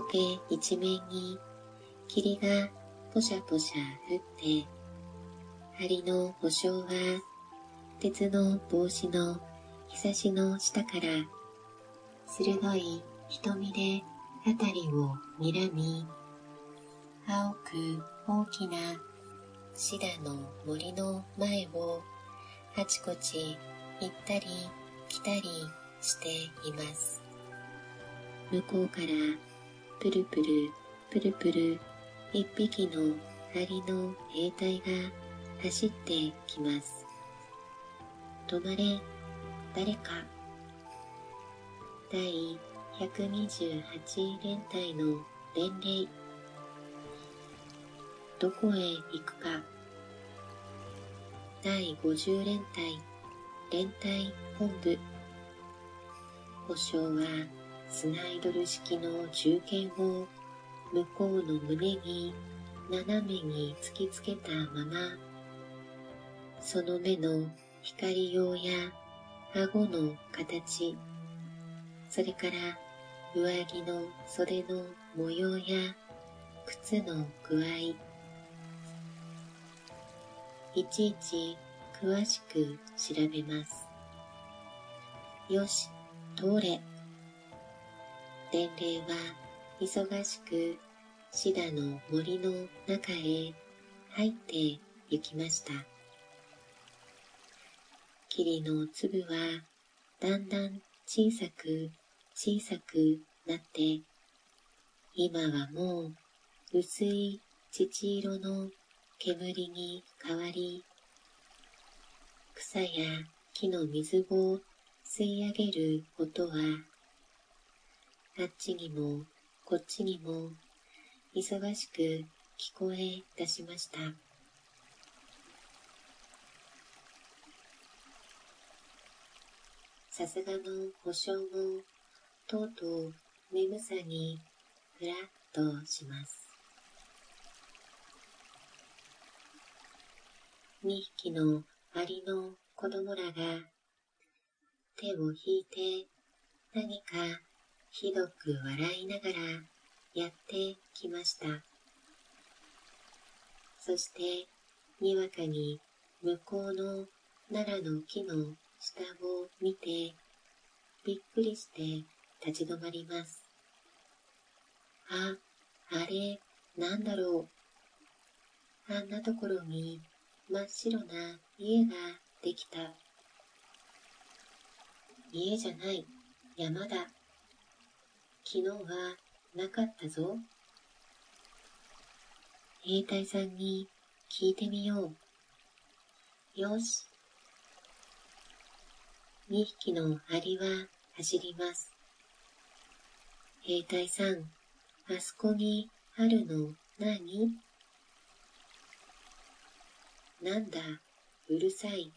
苔一面に霧がぽしゃぽしゃ降って、針の保証は鉄の帽子の日差しの下から鋭い瞳で辺りを睨み、青く大きなシダの森の前をあちこち行ったり来たりしています。向こうからプルプルプルプル一匹のアリの兵隊が走ってきます。止まれ、誰か。第128連隊の連令。どこへ行くか。第50連隊連隊本部。保証はスナイドル式の銃剣を向こうの胸に斜めに突きつけたまま、その目の光用や顎の形、それから上着の袖の模様や靴の具合、いちいち詳しく調べます。よし、通れ。伝令は忙しくシダの森の中へ入って行きました。霧の粒はだんだん小さく小さくなって、今はもう薄い乳色の煙に変わり、草や木の水を吸い上げる音は、あっちにもこっちにも忙しく聞こえ出しました。さすがの保証もとうとう眠さにふらっとします。二匹のアリの子供らが手を引いて何かひどく笑いながらやってきました。そして、にわかに向こうの奈良の木の下を見て、びっくりして立ち止まります。あ、あれ、なんだろう。あんなところに真っ白な家ができた。家じゃない、山だ。昨日はなかったぞ。兵隊さんに聞いてみよう。よし。二匹のアリは走ります。兵隊さん、あそこにあるの何？なんだ、うるさい、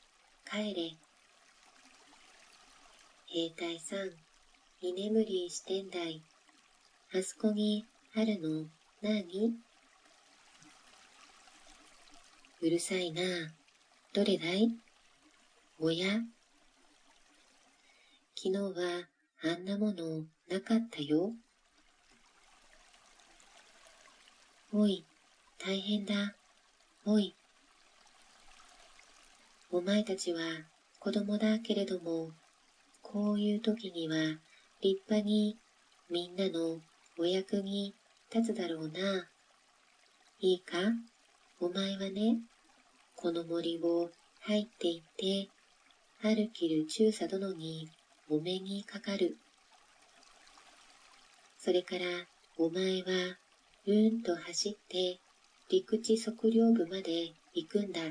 帰れ。兵隊さん、居眠りしてんだい。あそこにあるの？何うるさいなあ。どれだい？おや？昨日はあんなものなかったよ。おい、大変だ。おい。お前たちは子供だけれども、こういう時には立派にみんなのお役に立つだろうな。いいか？お前はね、この森を入っていって、歩きる中佐殿にお目にかかる。それからお前はうんと走って陸地測量部まで行くんだ。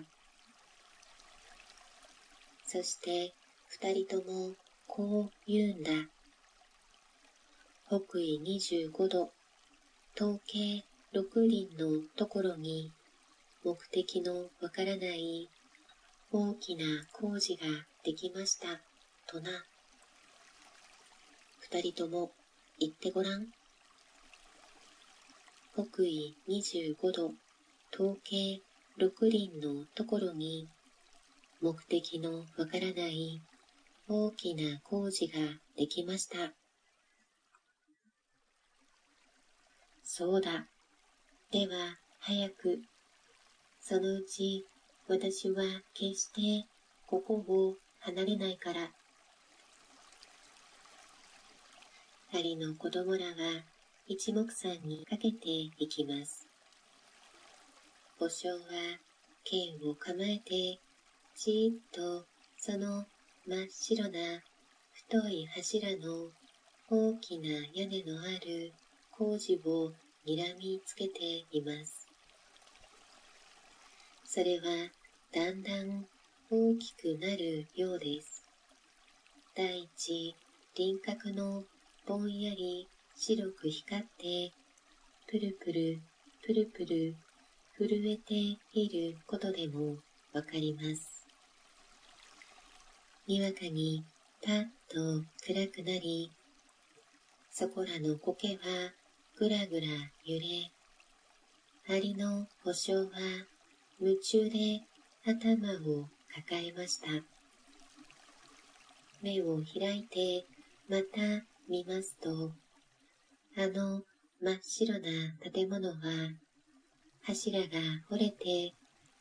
そして二人ともこう言うんだ。北緯25度、統計6輪のところに目的のわからない大きな工事ができました、とな。二人とも言ってごらん。北緯25度、統計6輪のところに目的のわからない大きな工事ができました。そうだ。では、早く。そのうち、私は決してここを離れないから。二人の子供らは一目散にかけていきます。お尚は剣を構えて、じーっとその真っ白な太い柱の大きな屋根のある工事を睨みつけています。それはだんだん大きくなるようです。第一輪郭のぼんやり白く光って、プルプル、プルプル震えていることでもわかります。にわかにパッと暗くなり、そこらの苔はぐらぐら揺れ、針の保証は夢中で頭を抱えました。目を開いてまた見ますと、あの真っ白な建物は柱が折れて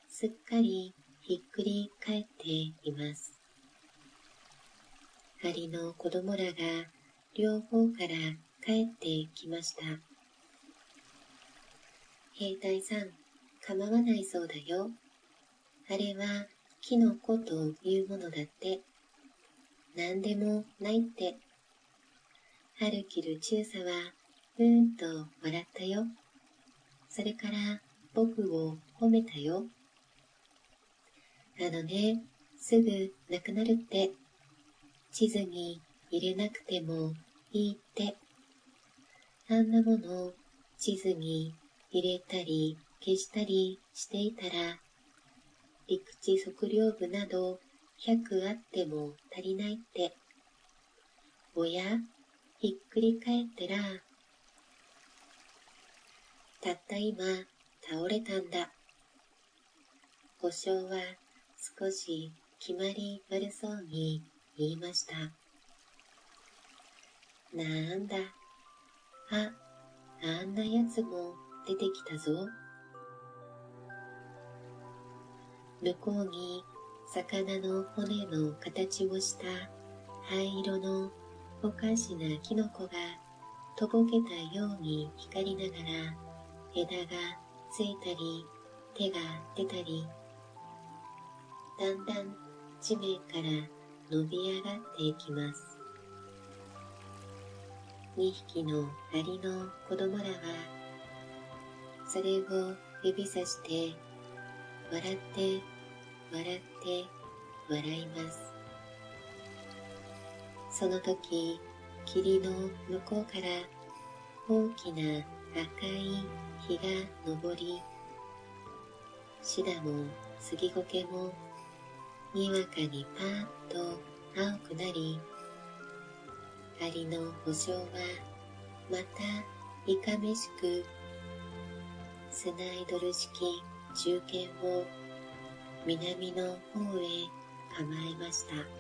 すっかりひっくり返っています。針の子供らが両方から帰ってきました。兵隊さん、構わないそうだよ。あれはキノコというものだって。何でもないって。春切る中佐は、うーんと笑ったよ。それから僕を褒めたよ。あのね、すぐなくなるって。地図に入れなくてもいいって。あんなもの地図に入れたり消したりしていたら、陸地測量部など100あっても足りないって。おや、ひっくり返ったら、たった今倒れたんだ。保証は少し決まり悪そうに言いました。なんだ。あ、あんなやつも出てきたぞ。向こうに魚の骨の形をした灰色のおかしなキノコがとぼけたように光りながら枝がついたり手が出たりだんだん地面から伸び上がっていきます。2匹のアリの子供らはそれを指さして笑って笑って笑います。その時、霧の向こうから大きな赤い日が昇り、シダも杉苔もにわかにパーッと青くなり、針の保証はまたいかめしくスナイドル式中堅を南の方へ構えました。